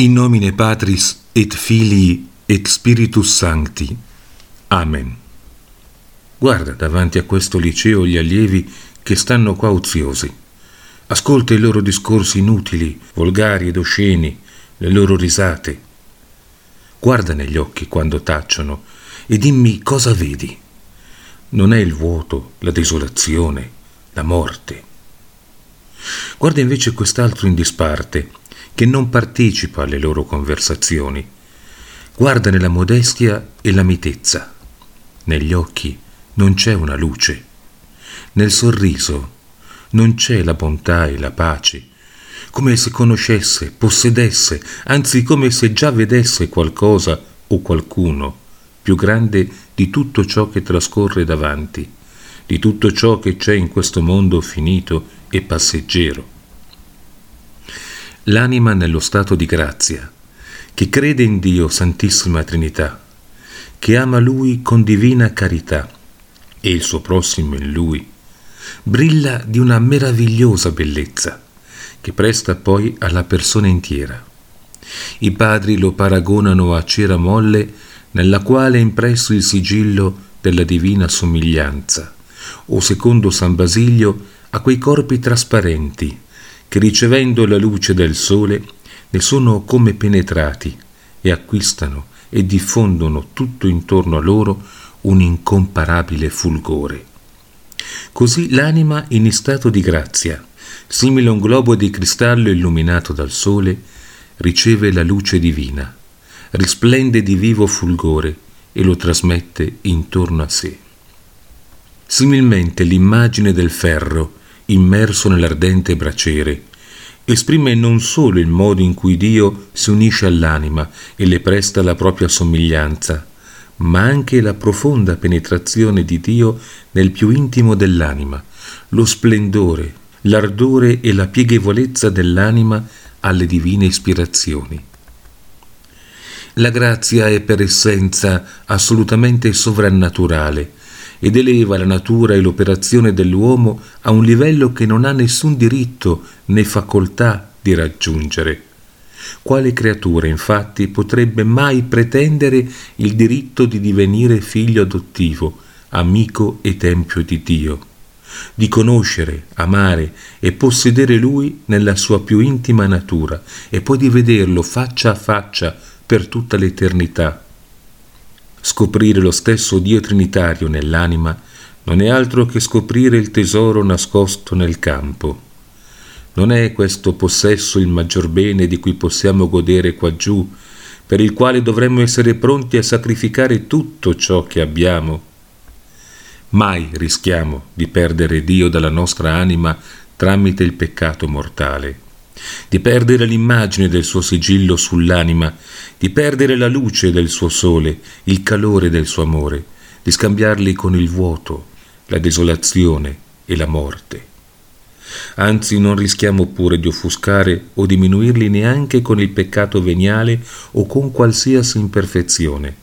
In nomine Patris et Filii et Spiritus Sancti. Amen. Guarda davanti a questo liceo gli allievi che stanno qua oziosi. Ascolta i loro discorsi inutili, volgari ed osceni, le loro risate. Guarda negli occhi quando tacciono e dimmi cosa vedi. Non è il vuoto, la desolazione, la morte. Guarda invece quest'altro in disparte che non partecipa alle loro conversazioni. Guarda nella modestia e la mitezza. Negli occhi non c'è una luce. Nel sorriso non c'è la bontà e la pace, come se conoscesse, possedesse, anzi come se già vedesse qualcosa o qualcuno più grande di tutto ciò che trascorre davanti, di tutto ciò che c'è in questo mondo finito e passeggero l'anima nello stato di grazia, che crede in Dio Santissima Trinità, che ama Lui con divina carità e il suo prossimo in Lui, brilla di una meravigliosa bellezza, che presta poi alla persona intera. I padri lo paragonano a cera molle nella quale è impresso il sigillo della divina somiglianza, o secondo San Basilio a quei corpi trasparenti che ricevendo la luce del sole ne sono come penetrati e acquistano e diffondono tutto intorno a loro un incomparabile fulgore. Così l'anima in stato di grazia, simile a un globo di cristallo illuminato dal sole, riceve la luce divina, risplende di vivo fulgore e lo trasmette intorno a sé. Similmente l'immagine del ferro, immerso nell'ardente braciere, esprime non solo il modo in cui Dio si unisce all'anima e le presta la propria somiglianza, ma anche la profonda penetrazione di Dio nel più intimo dell'anima, lo splendore, l'ardore e la piegevolezza dell'anima alle divine ispirazioni. La grazia è per essenza assolutamente sovrannaturale, ed eleva la natura e l'operazione dell'uomo a un livello che non ha nessun diritto né facoltà di raggiungere. Quale creatura, infatti, potrebbe mai pretendere il diritto di divenire figlio adottivo, amico e tempio di Dio, di conoscere, amare e possedere Lui nella sua più intima natura e poi di vederlo faccia a faccia per tutta l'eternità? Scoprire lo stesso Dio Trinitario nell'anima non è altro che scoprire il tesoro nascosto nel campo. Non è questo possesso il maggior bene di cui possiamo godere qua giù, per il quale dovremmo essere pronti a sacrificare tutto ciò che abbiamo. Mai rischiamo di perdere Dio dalla nostra anima tramite il peccato mortale di perdere l'immagine del suo sigillo sull'anima, di perdere la luce del suo sole, il calore del suo amore, di scambiarli con il vuoto, la desolazione e la morte. Anzi, non rischiamo pure di offuscare o diminuirli neanche con il peccato veniale o con qualsiasi imperfezione.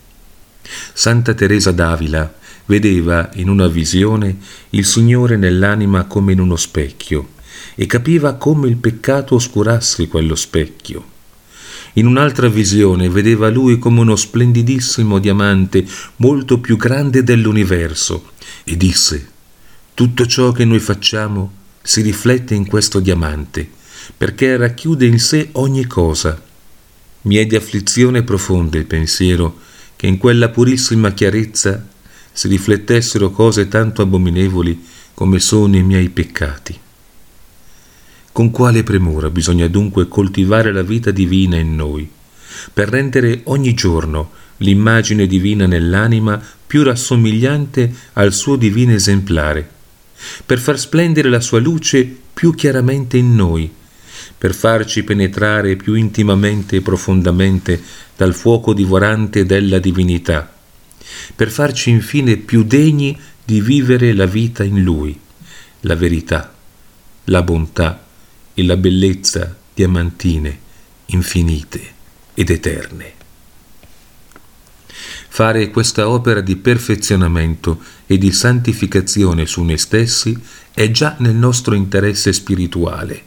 Santa Teresa d'Avila vedeva in una visione il Signore nell'anima come in uno specchio e capiva come il peccato oscurasse quello specchio. In un'altra visione vedeva lui come uno splendidissimo diamante molto più grande dell'universo e disse tutto ciò che noi facciamo si riflette in questo diamante perché racchiude in sé ogni cosa. Mi è di afflizione profonda il pensiero che in quella purissima chiarezza si riflettessero cose tanto abominevoli come sono i miei peccati. Con quale premura bisogna dunque coltivare la vita divina in noi, per rendere ogni giorno l'immagine divina nell'anima più rassomigliante al suo divino esemplare, per far splendere la sua luce più chiaramente in noi, per farci penetrare più intimamente e profondamente dal fuoco divorante della divinità, per farci infine più degni di vivere la vita in Lui, la verità, la bontà e la bellezza diamantine, infinite ed eterne. Fare questa opera di perfezionamento e di santificazione su noi stessi è già nel nostro interesse spirituale,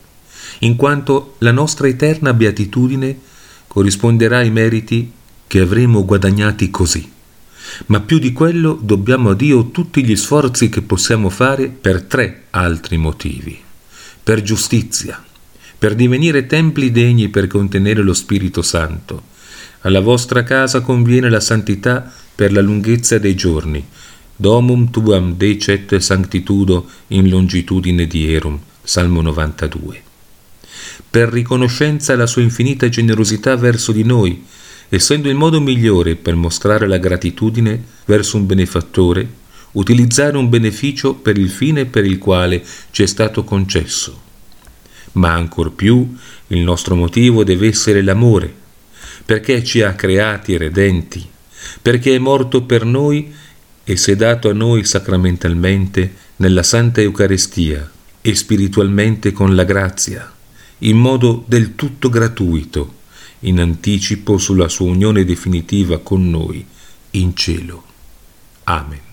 in quanto la nostra eterna beatitudine corrisponderà ai meriti che avremo guadagnati così. Ma più di quello dobbiamo a Dio tutti gli sforzi che possiamo fare per tre altri motivi. Per giustizia, per divenire templi degni per contenere lo Spirito Santo. Alla vostra casa conviene la santità per la lunghezza dei giorni. Domum tuam decet sanctitudo in longitudine dierum. Salmo 92. Per riconoscenza la sua infinita generosità verso di noi, essendo il modo migliore per mostrare la gratitudine verso un benefattore, utilizzare un beneficio per il fine per il quale ci è stato concesso. Ma ancor più il nostro motivo deve essere l'amore, perché ci ha creati redenti, perché è morto per noi e si è dato a noi sacramentalmente nella Santa Eucaristia e spiritualmente con la grazia, in modo del tutto gratuito in anticipo sulla sua unione definitiva con noi in cielo. Amen.